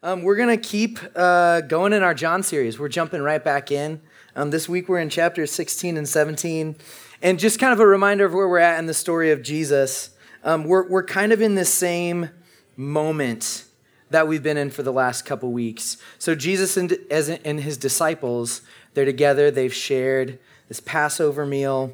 Um, we're going to keep uh, going in our John series. We're jumping right back in. Um, this week we're in chapters 16 and 17. And just kind of a reminder of where we're at in the story of Jesus. Um, we're, we're kind of in the same moment that we've been in for the last couple weeks. So Jesus and, as, and his disciples, they're together. They've shared this Passover meal.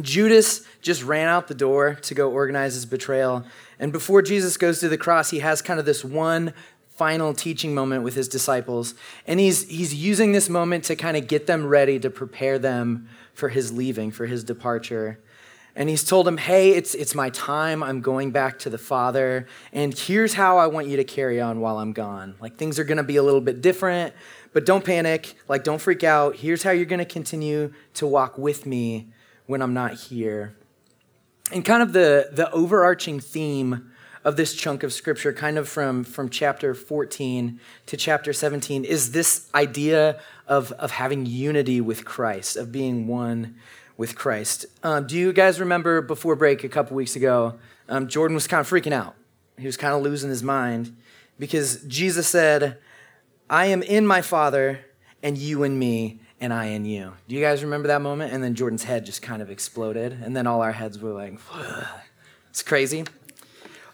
Judas just ran out the door to go organize his betrayal. And before Jesus goes to the cross, he has kind of this one final teaching moment with his disciples. And he's, he's using this moment to kind of get them ready to prepare them for his leaving, for his departure. And he's told them, hey, it's, it's my time. I'm going back to the Father. And here's how I want you to carry on while I'm gone. Like things are going to be a little bit different, but don't panic. Like don't freak out. Here's how you're going to continue to walk with me when I'm not here. And kind of the, the overarching theme of this chunk of scripture, kind of from, from chapter 14 to chapter 17, is this idea of, of having unity with Christ, of being one with Christ. Um, do you guys remember before break a couple weeks ago, um, Jordan was kind of freaking out? He was kind of losing his mind because Jesus said, I am in my Father, and you in me, and I in you. Do you guys remember that moment? And then Jordan's head just kind of exploded, and then all our heads were like, it's crazy.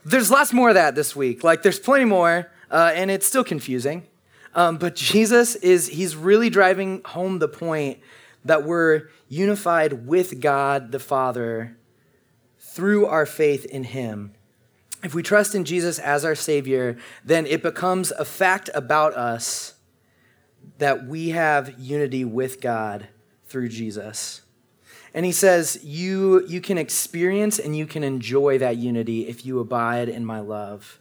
There's lots more of that this week. Like, there's plenty more, uh, and it's still confusing. Um, but Jesus is, he's really driving home the point that we're unified with God the Father through our faith in Him. If we trust in Jesus as our Savior, then it becomes a fact about us that we have unity with God through Jesus. And he says, you, you can experience and you can enjoy that unity if you abide in my love.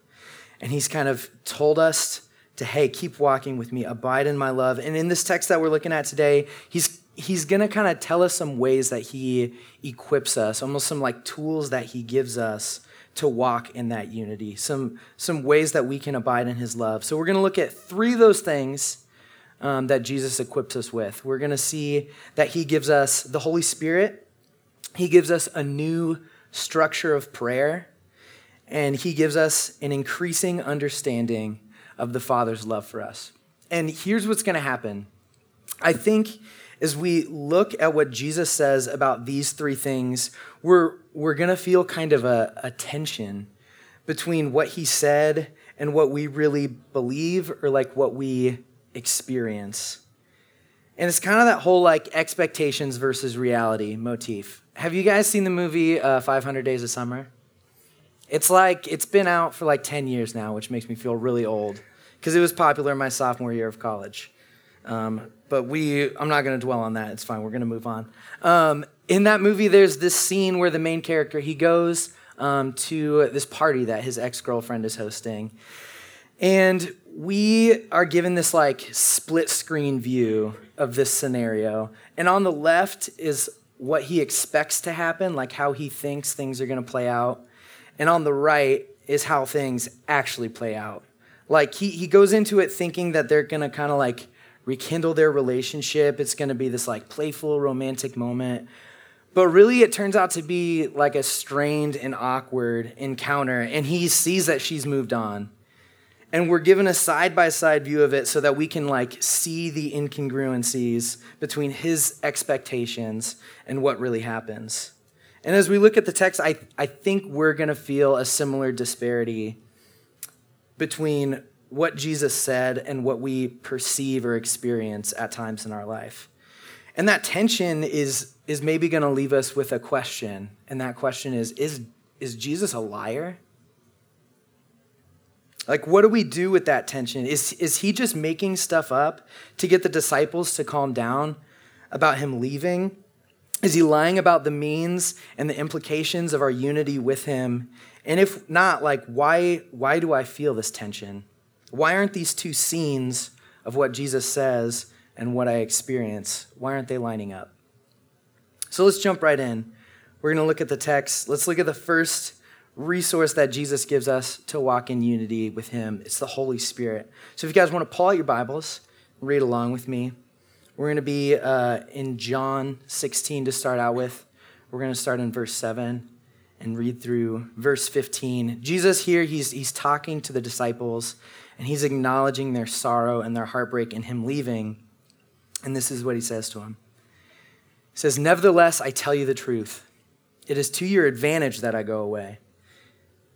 And he's kind of told us to, hey, keep walking with me, abide in my love. And in this text that we're looking at today, he's, he's going to kind of tell us some ways that he equips us, almost some like tools that he gives us to walk in that unity, some, some ways that we can abide in his love. So we're going to look at three of those things um, that Jesus equips us with. We're going to see that He gives us the Holy Spirit, He gives us a new structure of prayer, and He gives us an increasing understanding of the Father's love for us. And here's what's going to happen. I think as we look at what Jesus says about these three things, we're, we're going to feel kind of a, a tension between what he said and what we really believe or like what we experience. And it's kind of that whole like expectations versus reality motif. Have you guys seen the movie uh, 500 Days of Summer? It's like, it's been out for like 10 years now, which makes me feel really old because it was popular in my sophomore year of college. Um, but we, I'm not going to dwell on that. It's fine. We're going to move on. Um, in that movie, there's this scene where the main character, he goes um, to this party that his ex girlfriend is hosting. And we are given this like split screen view of this scenario. And on the left is what he expects to happen, like how he thinks things are going to play out. And on the right is how things actually play out. Like he, he goes into it thinking that they're going to kind of like rekindle their relationship. It's going to be this like playful, romantic moment. But really, it turns out to be like a strained and awkward encounter. And he sees that she's moved on and we're given a side by side view of it so that we can like see the incongruencies between his expectations and what really happens. And as we look at the text i, I think we're going to feel a similar disparity between what jesus said and what we perceive or experience at times in our life. And that tension is is maybe going to leave us with a question. And that question is is is jesus a liar like, what do we do with that tension? Is, is he just making stuff up to get the disciples to calm down about him leaving? Is he lying about the means and the implications of our unity with him? And if not, like, why, why do I feel this tension? Why aren't these two scenes of what Jesus says and what I experience, why aren't they lining up? So let's jump right in. We're going to look at the text. Let's look at the first resource that Jesus gives us to walk in unity with Him. It's the Holy Spirit. So if you guys want to pull out your Bibles, read along with me. We're going to be uh, in John 16 to start out with. We're going to start in verse 7 and read through verse 15. Jesus here, he's, he's talking to the disciples, and he's acknowledging their sorrow and their heartbreak in him leaving. And this is what he says to him He says, Nevertheless, I tell you the truth. It is to your advantage that I go away.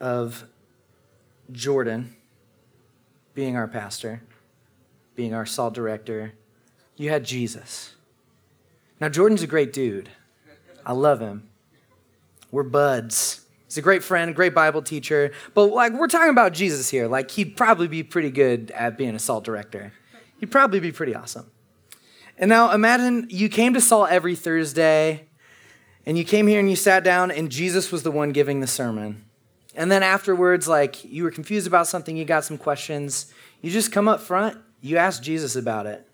of Jordan being our pastor, being our salt director, you had Jesus. Now, Jordan's a great dude. I love him. We're buds. He's a great friend, great Bible teacher. But like we're talking about Jesus here. Like he'd probably be pretty good at being a salt director. He'd probably be pretty awesome. And now imagine you came to Salt every Thursday and you came here and you sat down and Jesus was the one giving the sermon. And then afterwards, like you were confused about something, you got some questions, you just come up front, you ask Jesus about it.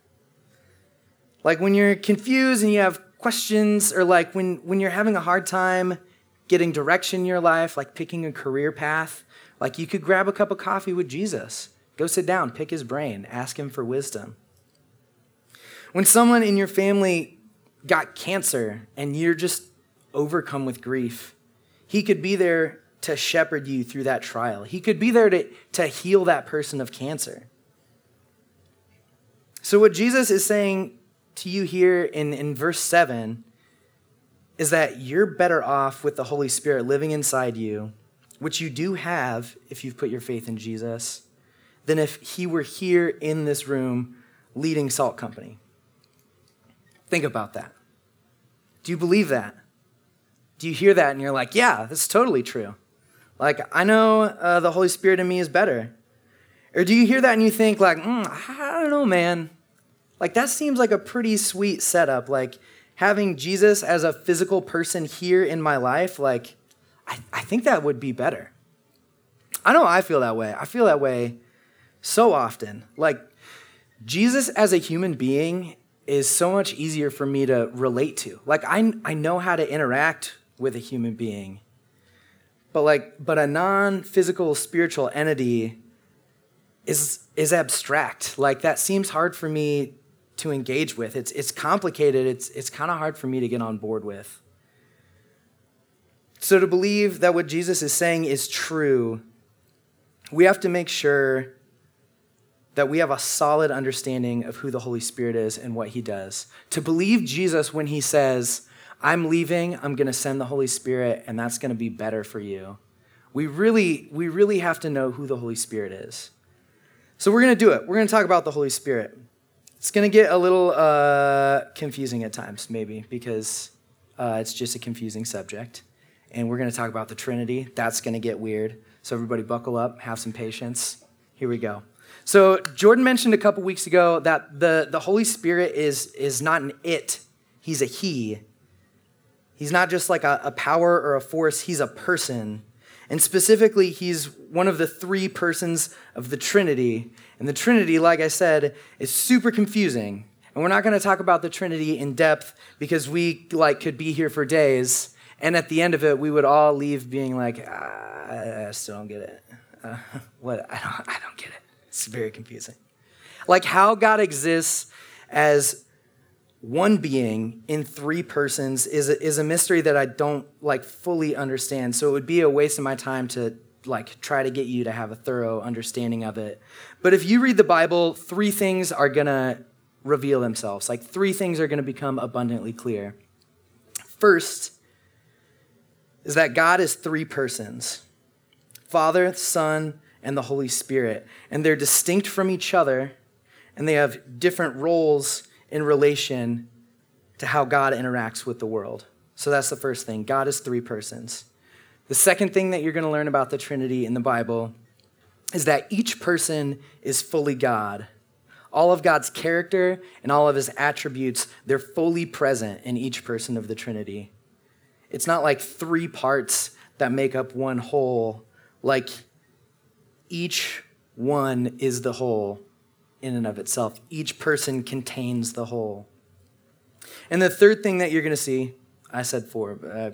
Like when you're confused and you have questions, or like when, when you're having a hard time getting direction in your life, like picking a career path, like you could grab a cup of coffee with Jesus. Go sit down, pick his brain, ask him for wisdom. When someone in your family got cancer and you're just overcome with grief, he could be there to shepherd you through that trial. He could be there to, to heal that person of cancer. So, what Jesus is saying to you here in, in verse 7 is that you're better off with the Holy Spirit living inside you, which you do have if you've put your faith in Jesus, than if he were here in this room leading Salt Company. Think about that. Do you believe that? Do you hear that and you're like, yeah, that's totally true? Like, I know uh, the Holy Spirit in me is better. Or do you hear that and you think, like, mm, I don't know, man. Like, that seems like a pretty sweet setup. Like, having Jesus as a physical person here in my life, like, I, I think that would be better. I know I feel that way. I feel that way so often. Like, Jesus as a human being is so much easier for me to relate to. Like, I, I know how to interact with a human being. But like, but a non-physical spiritual entity is is abstract. Like that seems hard for me to engage with. It's, it's complicated, it's, it's kind of hard for me to get on board with. So, to believe that what Jesus is saying is true, we have to make sure that we have a solid understanding of who the Holy Spirit is and what he does. To believe Jesus when he says, I'm leaving, I'm going to send the Holy Spirit, and that's going to be better for you. We really, we really have to know who the Holy Spirit is. So we're going to do it. We're going to talk about the Holy Spirit. It's going to get a little uh, confusing at times, maybe, because uh, it's just a confusing subject. And we're going to talk about the Trinity. That's going to get weird. So, everybody, buckle up, have some patience. Here we go. So, Jordan mentioned a couple weeks ago that the, the Holy Spirit is, is not an it, he's a he. He's not just like a, a power or a force, he's a person. And specifically, he's one of the three persons of the Trinity. And the Trinity, like I said, is super confusing. And we're not going to talk about the Trinity in depth because we like could be here for days. And at the end of it, we would all leave being like, ah, I still don't get it. Uh, what? I don't, I don't get it. It's very confusing. Like how God exists as one being in three persons is a, is a mystery that I don't like fully understand. So it would be a waste of my time to like try to get you to have a thorough understanding of it. But if you read the Bible, three things are going to reveal themselves. Like three things are going to become abundantly clear. First is that God is three persons Father, Son, and the Holy Spirit. And they're distinct from each other, and they have different roles in relation to how God interacts with the world. So that's the first thing. God is three persons. The second thing that you're going to learn about the Trinity in the Bible is that each person is fully God. All of God's character and all of his attributes, they're fully present in each person of the Trinity. It's not like three parts that make up one whole, like each one is the whole in and of itself. Each person contains the whole. And the third thing that you're going to see, I said four, uh,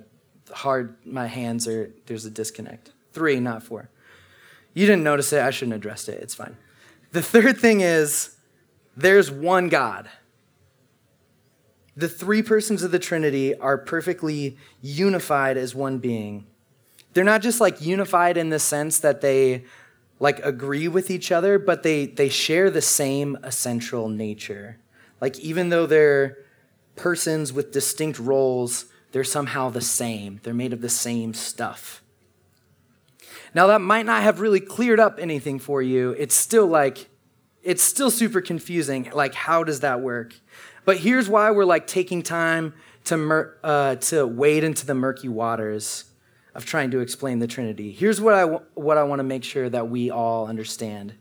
hard, my hands are, there's a disconnect. Three, not four. You didn't notice it, I shouldn't have addressed it, it's fine. The third thing is there's one God. The three persons of the Trinity are perfectly unified as one being. They're not just like unified in the sense that they like agree with each other, but they they share the same essential nature. Like even though they're persons with distinct roles, they're somehow the same. They're made of the same stuff. Now that might not have really cleared up anything for you. It's still like it's still super confusing. Like how does that work? But here's why we're like taking time to mur- uh, to wade into the murky waters of trying to explain the Trinity. Here's what I, what I want to make sure that we all understand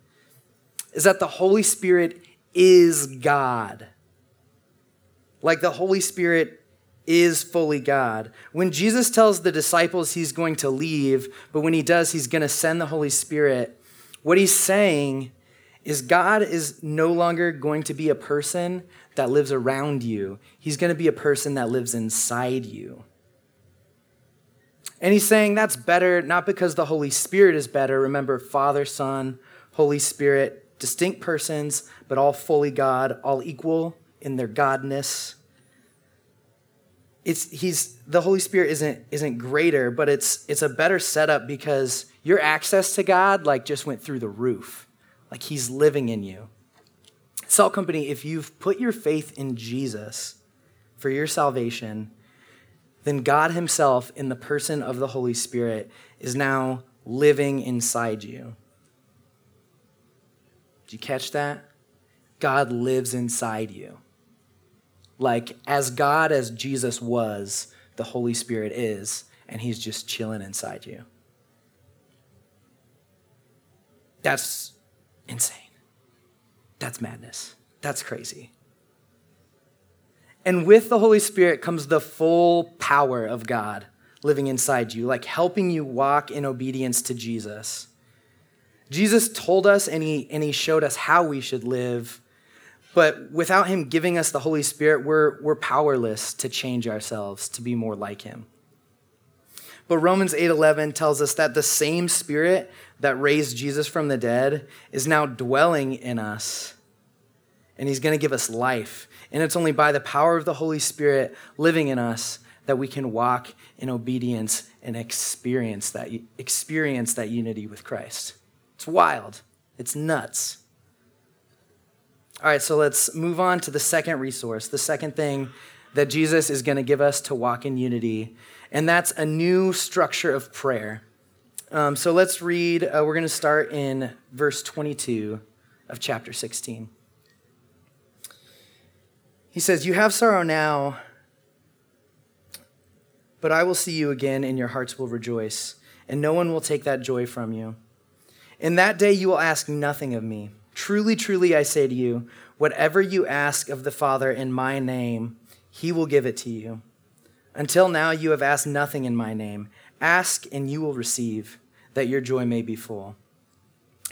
is that the Holy Spirit is God. Like the Holy Spirit is fully God. When Jesus tells the disciples he's going to leave, but when he does, he's going to send the Holy Spirit, what he's saying is God is no longer going to be a person that lives around you, he's going to be a person that lives inside you. And he's saying that's better, not because the Holy Spirit is better. Remember, Father, Son, Holy Spirit, distinct persons, but all fully God, all equal in their godness. It's he's the Holy Spirit isn't isn't greater, but it's it's a better setup because your access to God like just went through the roof. Like he's living in you. Salt Company, if you've put your faith in Jesus for your salvation, then God Himself, in the person of the Holy Spirit, is now living inside you. Did you catch that? God lives inside you. Like, as God as Jesus was, the Holy Spirit is, and He's just chilling inside you. That's insane. That's madness. That's crazy. And with the Holy Spirit comes the full power of God living inside you, like helping you walk in obedience to Jesus. Jesus told us and he, and he showed us how we should live, but without him giving us the Holy Spirit, we're, we're powerless to change ourselves to be more like him. But Romans 8:11 tells us that the same spirit that raised Jesus from the dead is now dwelling in us. And he's going to give us life. And it's only by the power of the Holy Spirit living in us that we can walk in obedience and experience that, experience that unity with Christ. It's wild. It's nuts. All right, so let's move on to the second resource, the second thing that Jesus is going to give us to walk in unity, and that's a new structure of prayer. Um, so let's read, uh, we're going to start in verse 22 of chapter 16. He says, You have sorrow now, but I will see you again, and your hearts will rejoice, and no one will take that joy from you. In that day you will ask nothing of me. Truly, truly, I say to you, whatever you ask of the Father in my name, he will give it to you. Until now you have asked nothing in my name. Ask, and you will receive, that your joy may be full.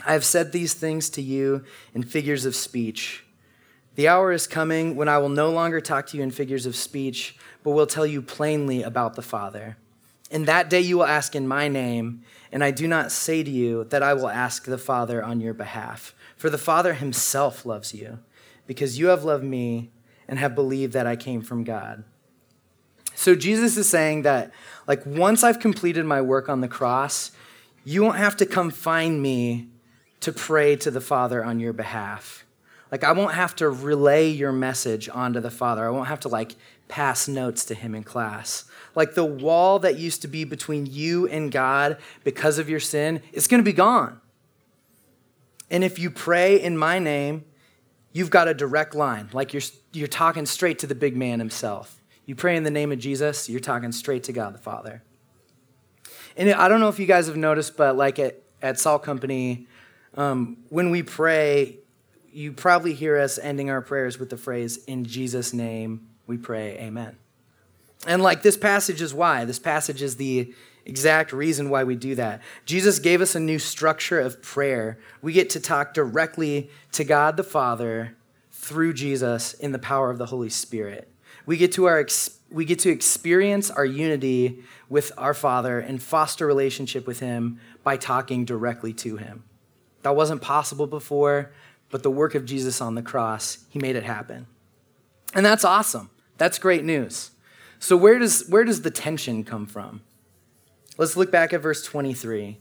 I have said these things to you in figures of speech. The hour is coming when I will no longer talk to you in figures of speech, but will tell you plainly about the Father. In that day you will ask in my name, and I do not say to you that I will ask the Father on your behalf, for the Father himself loves you, because you have loved me and have believed that I came from God. So Jesus is saying that like once I've completed my work on the cross, you won't have to come find me to pray to the Father on your behalf like, I won't have to relay your message onto the Father. I won't have to, like, pass notes to him in class. Like, the wall that used to be between you and God because of your sin is going to be gone. And if you pray in my name, you've got a direct line, like you're, you're talking straight to the big man himself. You pray in the name of Jesus, you're talking straight to God the Father. And I don't know if you guys have noticed, but like at, at Salt Company, um, when we pray, you probably hear us ending our prayers with the phrase, In Jesus' name we pray, Amen. And like this passage is why. This passage is the exact reason why we do that. Jesus gave us a new structure of prayer. We get to talk directly to God the Father through Jesus in the power of the Holy Spirit. We get to our we get to experience our unity with our Father and foster relationship with him by talking directly to him. That wasn't possible before, but the work of Jesus on the cross, he made it happen. And that's awesome. That's great news. So where does where does the tension come from? Let's look back at verse 23.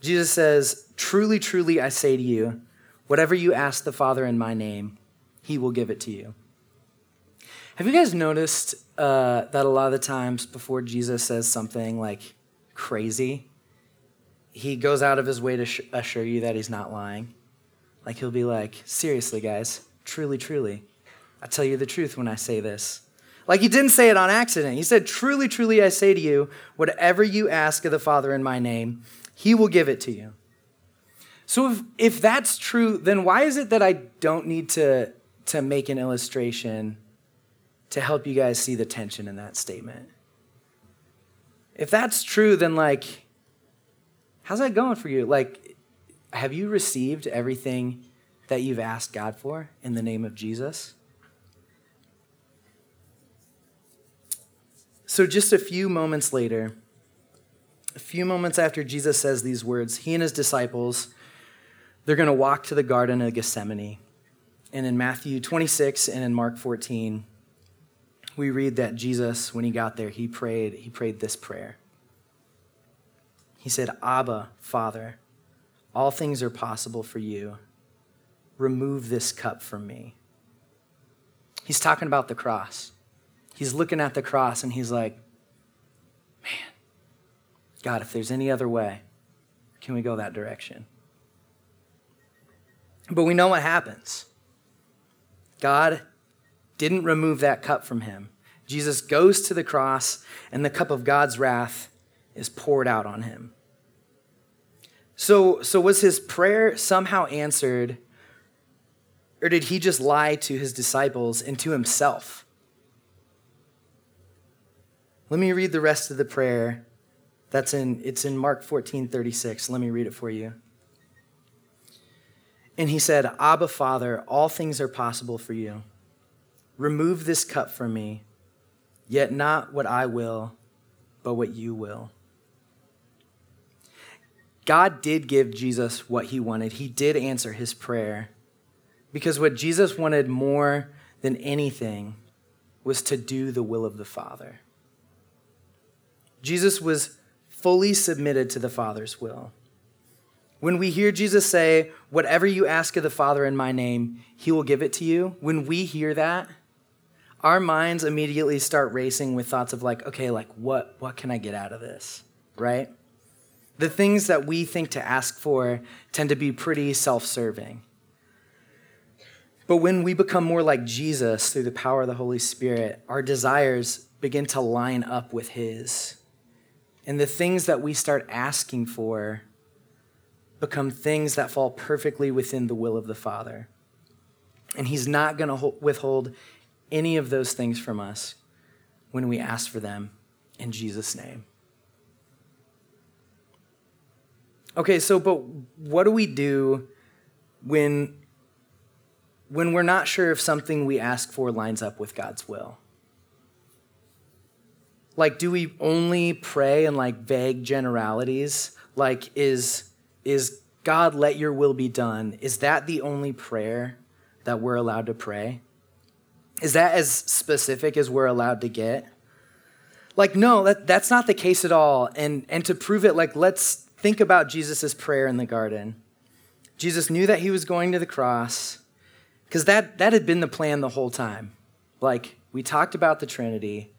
Jesus says, Truly, truly, I say to you, whatever you ask the Father in my name, he will give it to you. Have you guys noticed uh, that a lot of the times before Jesus says something like crazy, he goes out of his way to sh- assure you that he's not lying? Like he'll be like, Seriously, guys, truly, truly, I tell you the truth when I say this. Like he didn't say it on accident. He said, Truly, truly, I say to you, whatever you ask of the Father in my name, he will give it to you. So if, if that's true, then why is it that I don't need to, to make an illustration to help you guys see the tension in that statement? If that's true, then like, how's that going for you? Like, have you received everything that you've asked God for in the name of Jesus? So, just a few moments later, a few moments after Jesus says these words, he and his disciples, they're going to walk to the Garden of Gethsemane. And in Matthew 26 and in Mark 14, we read that Jesus, when he got there, he prayed, he prayed this prayer. He said, Abba, Father, all things are possible for you. Remove this cup from me. He's talking about the cross he's looking at the cross and he's like, man, God, if there's any other way, can we go that direction? But we know what happens. God didn't remove that cup from him. Jesus goes to the cross, and the cup of God's wrath is poured out on him. So, so was his prayer somehow answered, or did he just lie to his disciples and to himself? Let me read the rest of the prayer. That's in it's in Mark 14, 36. Let me read it for you. And he said, Abba, Father, all things are possible for you. Remove this cup from me, yet not what I will, but what you will. God did give Jesus what he wanted. He did answer his prayer. Because what Jesus wanted more than anything was to do the will of the Father. Jesus was fully submitted to the Father's will. When we hear Jesus say, Whatever you ask of the Father in my name, he will give it to you, when we hear that, our minds immediately start racing with thoughts of like, okay, like what what can I get out of this? Right? The things that we think to ask for tend to be pretty self-serving. But when we become more like Jesus through the power of the Holy Spirit, our desires begin to line up with his. And the things that we start asking for become things that fall perfectly within the will of the Father. And He's not going to withhold any of those things from us when we ask for them in Jesus' name. Okay, so but what do we do when when we're not sure if something we ask for lines up with God's will? like do we only pray in like vague generalities? Like is is god let your will be done is that the only prayer that we're allowed to pray? Is that as specific as we're allowed to get? Like no that, that's not the case at all and and to prove it like let's think about jesus' prayer in the garden jesus knew that he was going to the cross because that that had been the plan the whole time like we talked about the trinity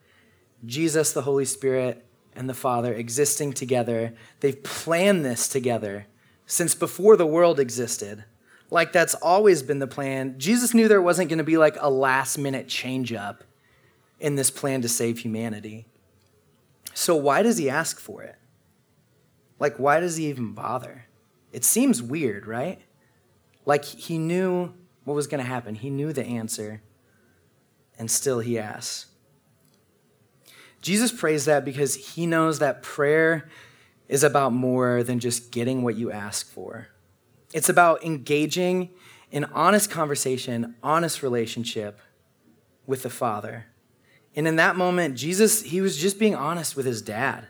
Jesus, the Holy Spirit, and the Father existing together. They've planned this together since before the world existed. like that's always been the plan. Jesus knew there wasn't going to be like a last minute change up in this plan to save humanity. So why does he ask for it? Like, why does he even bother? It seems weird, right? Like he knew what was going to happen, he knew the answer, and still he asks. Jesus prays that because he knows that prayer is about more than just getting what you ask for. It's about engaging in honest conversation, honest relationship with the Father. And in that moment, Jesus, he was just being honest with his dad.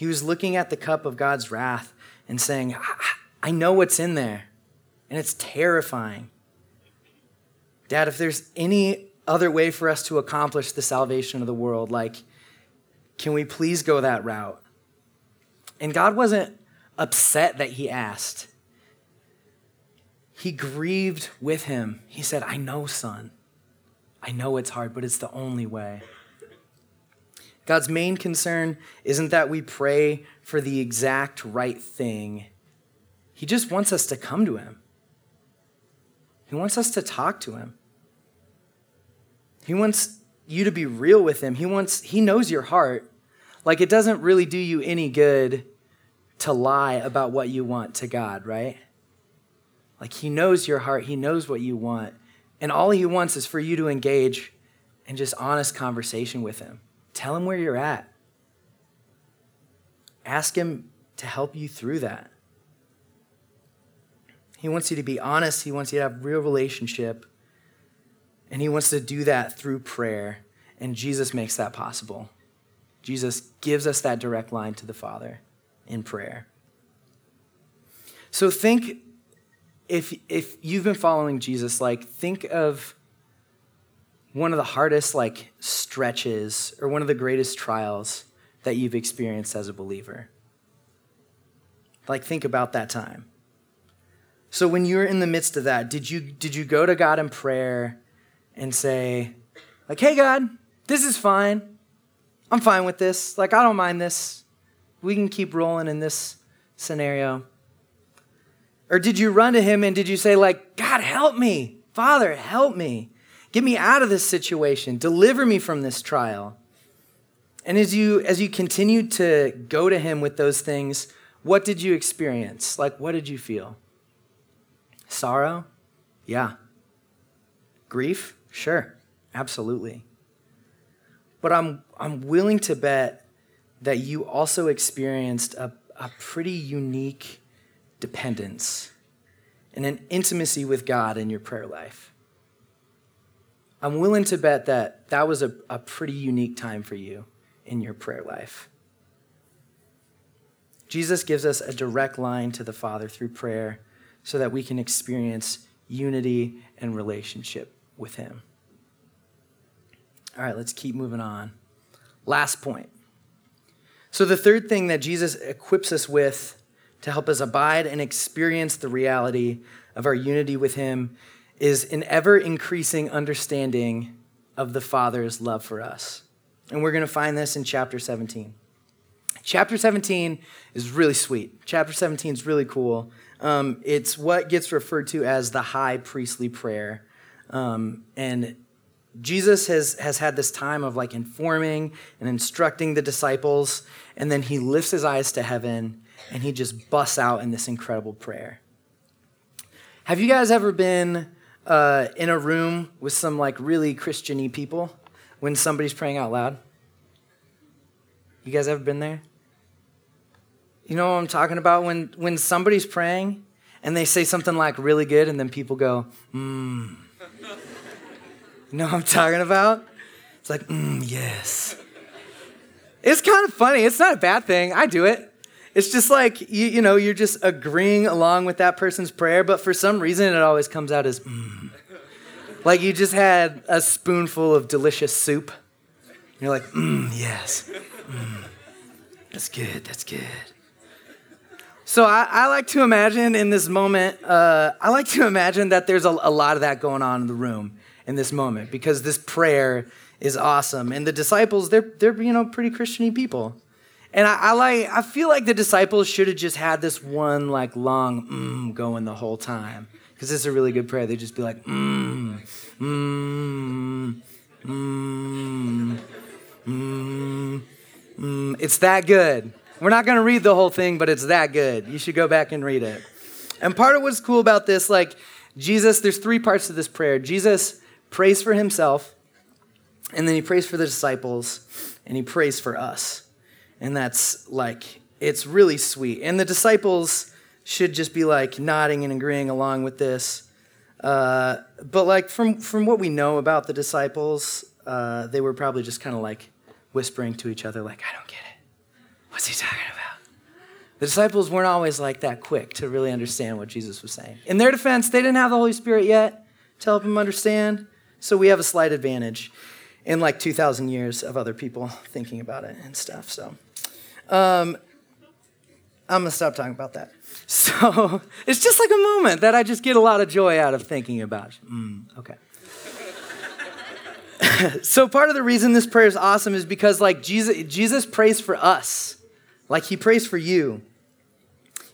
He was looking at the cup of God's wrath and saying, I know what's in there, and it's terrifying. Dad, if there's any other way for us to accomplish the salvation of the world, like, can we please go that route? And God wasn't upset that he asked. He grieved with him. He said, I know, son. I know it's hard, but it's the only way. God's main concern isn't that we pray for the exact right thing. He just wants us to come to Him. He wants us to talk to Him. He wants you to be real with Him. He wants, He knows your heart. Like it doesn't really do you any good to lie about what you want to God, right? Like He knows your heart, He knows what you want. And all He wants is for you to engage in just honest conversation with Him. Tell him where you're at. Ask him to help you through that. He wants you to be honest, he wants you to have a real relationship, and he wants to do that through prayer, and Jesus makes that possible. Jesus gives us that direct line to the Father in prayer. So think if if you've been following Jesus, like think of one of the hardest like stretches or one of the greatest trials that you've experienced as a believer. Like think about that time. So when you were in the midst of that, did you did you go to God in prayer and say like, "Hey God, this is fine. I'm fine with this. Like I don't mind this. We can keep rolling in this scenario." Or did you run to him and did you say like, "God, help me. Father, help me." Get me out of this situation. Deliver me from this trial. And as you as you continued to go to him with those things, what did you experience? Like what did you feel? Sorrow? Yeah. Grief? Sure. Absolutely. But I'm I'm willing to bet that you also experienced a, a pretty unique dependence and an intimacy with God in your prayer life. I'm willing to bet that that was a, a pretty unique time for you in your prayer life. Jesus gives us a direct line to the Father through prayer so that we can experience unity and relationship with Him. All right, let's keep moving on. Last point. So, the third thing that Jesus equips us with to help us abide and experience the reality of our unity with Him is an ever increasing understanding of the Father's love for us. And we're going to find this in chapter 17. Chapter 17 is really sweet. Chapter 17 is really cool. Um, it's what gets referred to as the high priestly prayer. Um, and Jesus has, has had this time of like informing and instructing the disciples, and then he lifts his eyes to heaven and he just busts out in this incredible prayer. Have you guys ever been uh, in a room with some like really Christiany people when somebody's praying out loud? You guys ever been there? You know what I'm talking about? When when somebody's praying and they say something like really good, and then people go, mmm. You know what I'm talking about? It's like, mmm, yes. It's kind of funny. It's not a bad thing. I do it. It's just like, you, you know, you're just agreeing along with that person's prayer, but for some reason it always comes out as, mm. Like you just had a spoonful of delicious soup. You're like, mmm, yes. Mm. That's good, that's good. So I, I, like to imagine in this moment, uh, I like to imagine that there's a, a lot of that going on in the room in this moment because this prayer is awesome. And the disciples, they're, they're you know, pretty Christiany people. And I, I, like I feel like the disciples should have just had this one like long mm going the whole time. because it's a really good prayer. They'd just be like, mmm, mmm, mmm, mmm. It's that good. We're not to read the whole thing, but it's that good. You should go back and read it. And part of what's cool about this, like Jesus, there's three parts to this prayer. Jesus prays for himself, and then he prays for the disciples, and he prays for us. And that's like, it's really sweet. And the disciples should just be like nodding and agreeing along with this. Uh, but like from, from what we know about the disciples, uh, they were probably just kind of like whispering to each other, like, I don't get it. What's he talking about? The disciples weren't always like that quick to really understand what Jesus was saying. In their defense, they didn't have the Holy Spirit yet to help them understand, so we have a slight advantage in like 2,000 years of other people thinking about it and stuff. So um, I'm to stop talking about that. So it's just like a moment that I just get a lot of joy out of thinking about. Mm, okay. so part of the reason this prayer is awesome is because like Jesus, Jesus prays for us. Like he prays for you.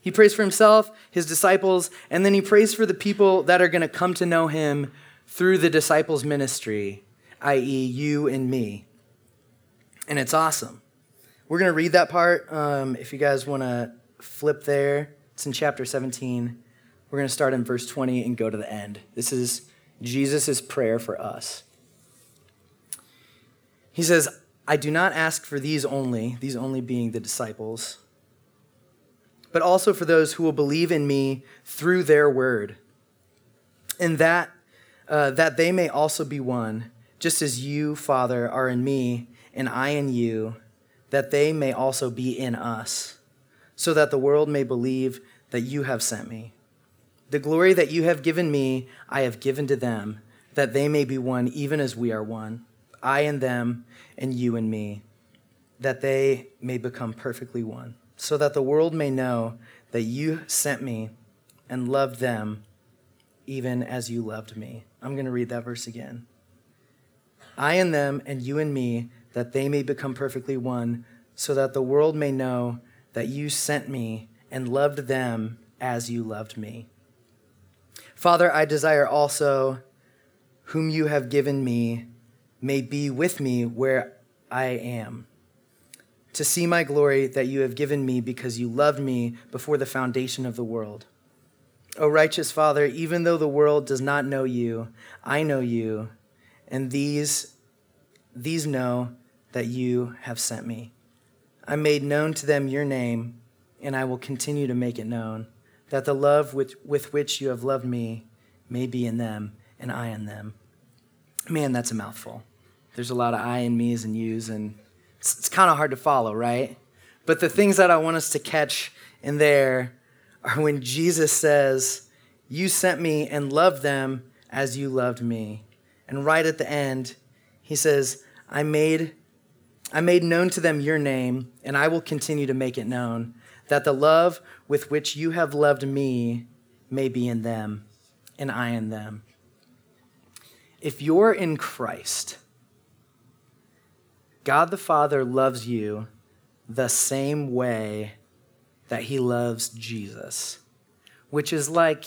He prays for himself, his disciples, and then he prays for the people that are going to come to know him through the disciples' ministry, i.e., you and me. And it's awesome. We're going to read that part. Um, if you guys want to flip there, it's in chapter 17. We're going to start in verse 20 and go to the end. This is Jesus' prayer for us. He says, I do not ask for these only, these only being the disciples but also for those who will believe in me through their word. And that, uh, that they may also be one, just as you, Father, are in me, and I in you, that they may also be in us, so that the world may believe that you have sent me. The glory that you have given me, I have given to them, that they may be one even as we are one, I and them, and you and me, that they may become perfectly one so that the world may know that you sent me and loved them even as you loved me. I'm going to read that verse again. I and them, and you and me, that they may become perfectly one, so that the world may know that you sent me and loved them as you loved me. Father, I desire also whom you have given me may be with me where I am to see my glory that you have given me because you loved me before the foundation of the world. O righteous Father, even though the world does not know you, I know you, and these, these know that you have sent me. I made known to them your name, and I will continue to make it known, that the love with, with which you have loved me may be in them, and I in them. Man, that's a mouthful. There's a lot of I and me's and you's, and it's, it's kind of hard to follow, right? But the things that I want us to catch in there are when Jesus says, You sent me and loved them as you loved me. And right at the end, he says, I made, I made known to them your name, and I will continue to make it known, that the love with which you have loved me may be in them, and I in them. If you're in Christ, God the Father loves you the same way that he loves Jesus, which is like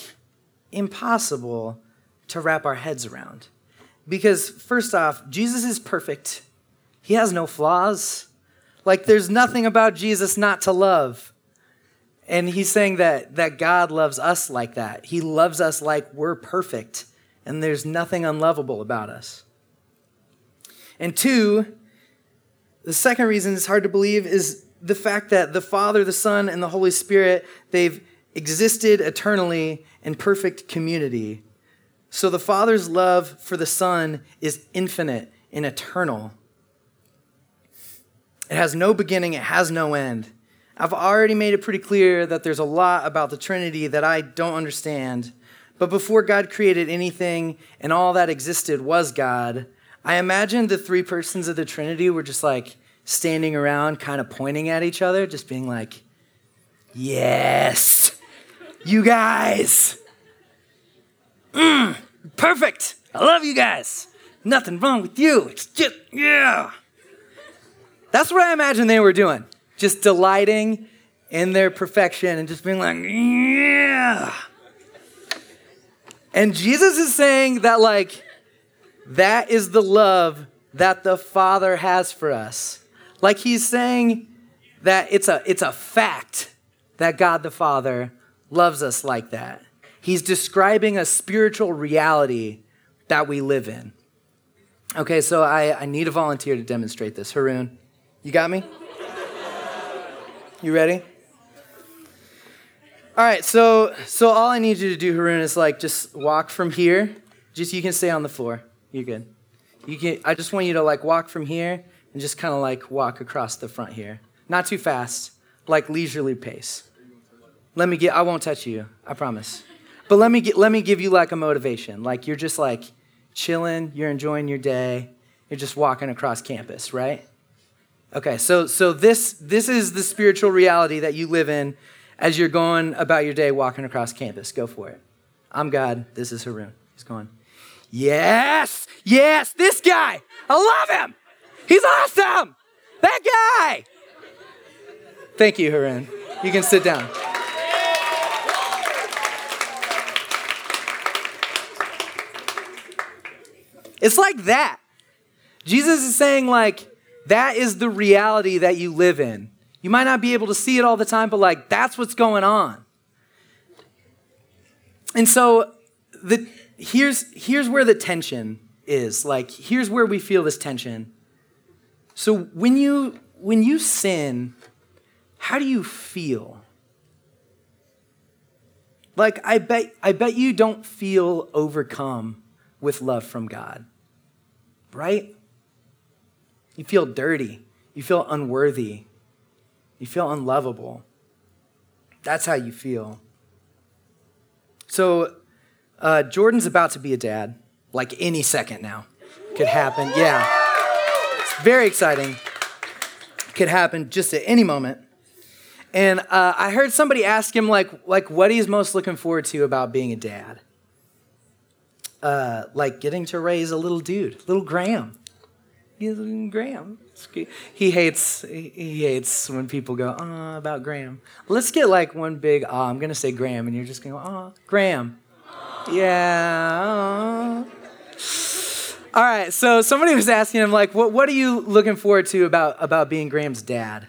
impossible to wrap our heads around. Because, first off, Jesus is perfect, he has no flaws. Like, there's nothing about Jesus not to love. And he's saying that, that God loves us like that. He loves us like we're perfect, and there's nothing unlovable about us. And two, the second reason it's hard to believe is the fact that the Father, the Son, and the Holy Spirit, they've existed eternally in perfect community. So the Father's love for the Son is infinite and eternal. It has no beginning, it has no end. I've already made it pretty clear that there's a lot about the Trinity that I don't understand. But before God created anything and all that existed was God, I imagine the three persons of the Trinity were just like standing around, kind of pointing at each other, just being like, Yes, you guys. Mm, perfect. I love you guys. Nothing wrong with you. It's just, yeah. That's what I imagine they were doing. Just delighting in their perfection and just being like, yeah. And Jesus is saying that, like, that is the love that the Father has for us. Like, he's saying that it's a, it's a fact that God the Father loves us like that. He's describing a spiritual reality that we live in. Okay, so I, I need a volunteer to demonstrate this. Haroon, you got me? You ready? All right, so so all I need you to do, Haroon, is like just walk from here. Just you can stay on the floor. You're good. You can. I just want you to like walk from here and just kind of like walk across the front here. Not too fast, like leisurely pace. Let me get. I won't touch you. I promise. But let me get. Let me give you like a motivation. Like you're just like chilling. You're enjoying your day. You're just walking across campus, right? Okay. So so this this is the spiritual reality that you live in as you're going about your day walking across campus. Go for it. I'm God. This is Haroon. He's going, Yes, yes, this guy. I love him. He's awesome. That guy. Thank you, Haroon. You can sit down. It's like that. Jesus is saying, like, that is the reality that you live in. You might not be able to see it all the time, but like that's what's going on. And so the here's here's where the tension is. Like here's where we feel this tension. So when you when you sin, how do you feel? Like I bet I bet you don't feel overcome with love from God. Right? You feel dirty. You feel unworthy. You feel unlovable. That's how you feel. So, uh, Jordan's about to be a dad, like any second now. Could happen. Yeah. It's very exciting. Could happen just at any moment. And uh, I heard somebody ask him, like, like, what he's most looking forward to about being a dad. Uh, like getting to raise a little dude, little Graham. Graham. He hates he hates when people go ah about Graham. Let's get like one big ah. I'm gonna say Graham, and you're just gonna go ah Graham. Yeah. All right. So somebody was asking him like, what what are you looking forward to about about being Graham's dad?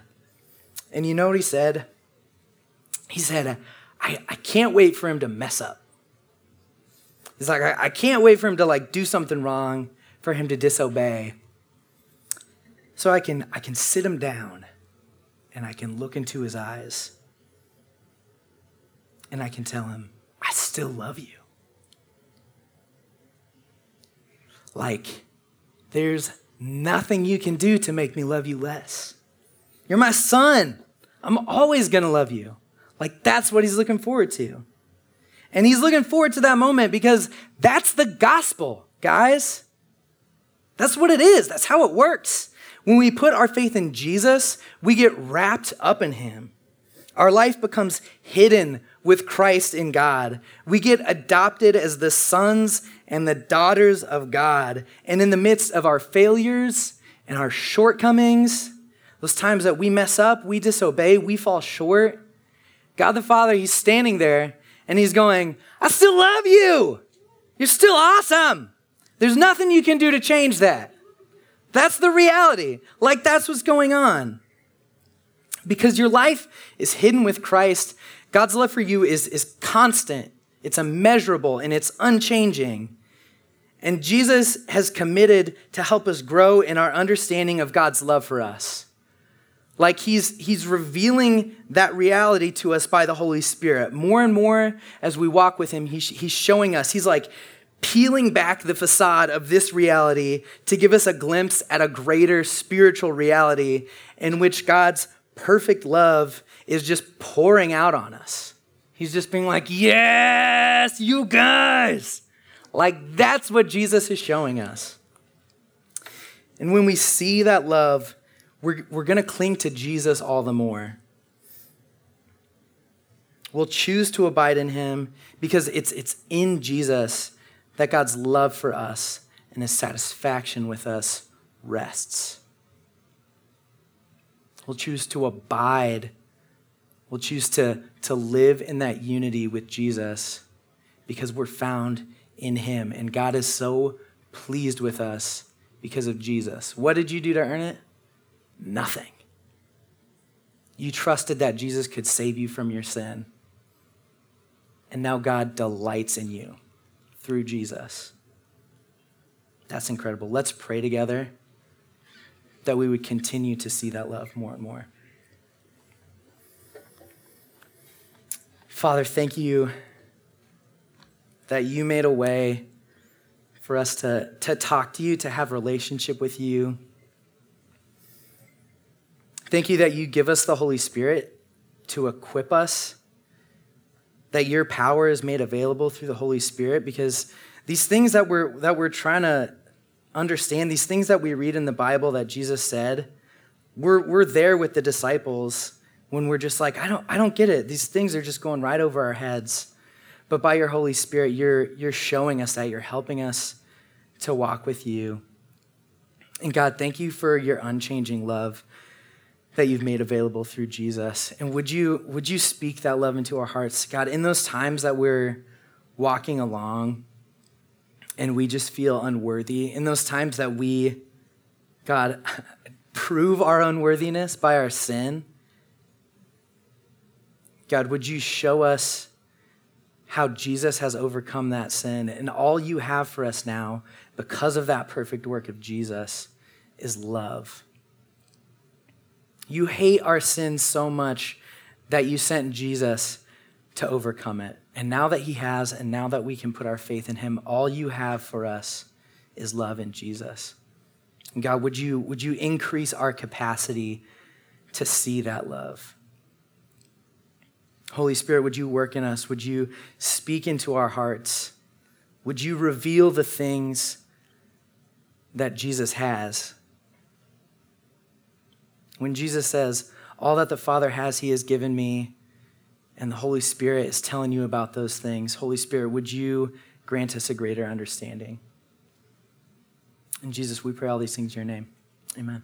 And you know what he said? He said, I, I can't wait for him to mess up. He's like, I, I can't wait for him to like do something wrong, for him to disobey. So I can, I can sit him down and I can look into his eyes and I can tell him, I still love you. Like, there's nothing you can do to make me love you less. You're my son. I'm always going to love you. Like, that's what he's looking forward to. And he's looking forward to that moment because that's the gospel, guys. That's what it is. That's how it works. When we put our faith in Jesus, we get wrapped up in Him. Our life becomes hidden with Christ in God. We get adopted as the sons and the daughters of God. And in the midst of our failures and our shortcomings, those times that we mess up, we disobey, we fall short, God the Father, He's standing there and He's going, I still love you. You're still awesome. There's nothing you can do to change that. That's the reality. Like, that's what's going on. Because your life is hidden with Christ, God's love for you is, is constant, it's immeasurable, and it's unchanging. And Jesus has committed to help us grow in our understanding of God's love for us. Like he's, he's revealing that reality to us by the Holy Spirit. More and more as we walk with him, he's, he's showing us. He's like, peeling back the facade of this reality to give us a glimpse at a greater spiritual reality in which God's perfect love is just pouring out on us. He's just being like, Yes, you guys. Like, that's what Jesus is showing us. And when we see that love, we're, we're going to cling to Jesus all the more. We'll choose to abide in him because it's, it's in Jesus that God's love for us and his satisfaction with us rests. We'll choose to abide. We'll choose to, to live in that unity with Jesus because we're found in him. And God is so pleased with us because of Jesus. What did you do to earn it? Nothing. You trusted that Jesus could save you from your sin. And now God delights in you through Jesus. That's incredible. Let's pray together that we would continue to see that love more and more. Father, thank you that you made a way for us to, to talk to you, to have relationship with you. Thank you that you give us the Holy Spirit to equip us, that your power is made available through the Holy Spirit because these things that we're that we're trying to understand, these things that we read in the Bible that Jesus said, we're, we're there with the disciples when we're just like, I don't, I don't get it. These things are just going right over our heads. But by your Holy Spirit, you're, you're showing us that. You're helping us to walk with you. And God, thank you for your unchanging love that you've made available through Jesus. And would you, would you speak that love into our hearts? God, in those times that we're walking along and we just feel unworthy, in those times that we, God, prove our unworthiness by our sin, God, would you show us how Jesus has overcome that sin? And all you have for us now, because of that perfect work of Jesus, is love. You hate our sin so much that you sent Jesus to overcome it. And now that he has, and now that we can put our faith in him, all you have for us is love in Jesus. And God, would you, would you increase our capacity to see that love? Holy Spirit, would you work in us? Would you speak into our hearts? Would you reveal the things that Jesus has? When Jesus says, All that the Father has, he has given me, and the Holy Spirit is telling you about those things, Holy Spirit, would you grant us a greater understanding? And Jesus, we pray all these things in your name. Amen.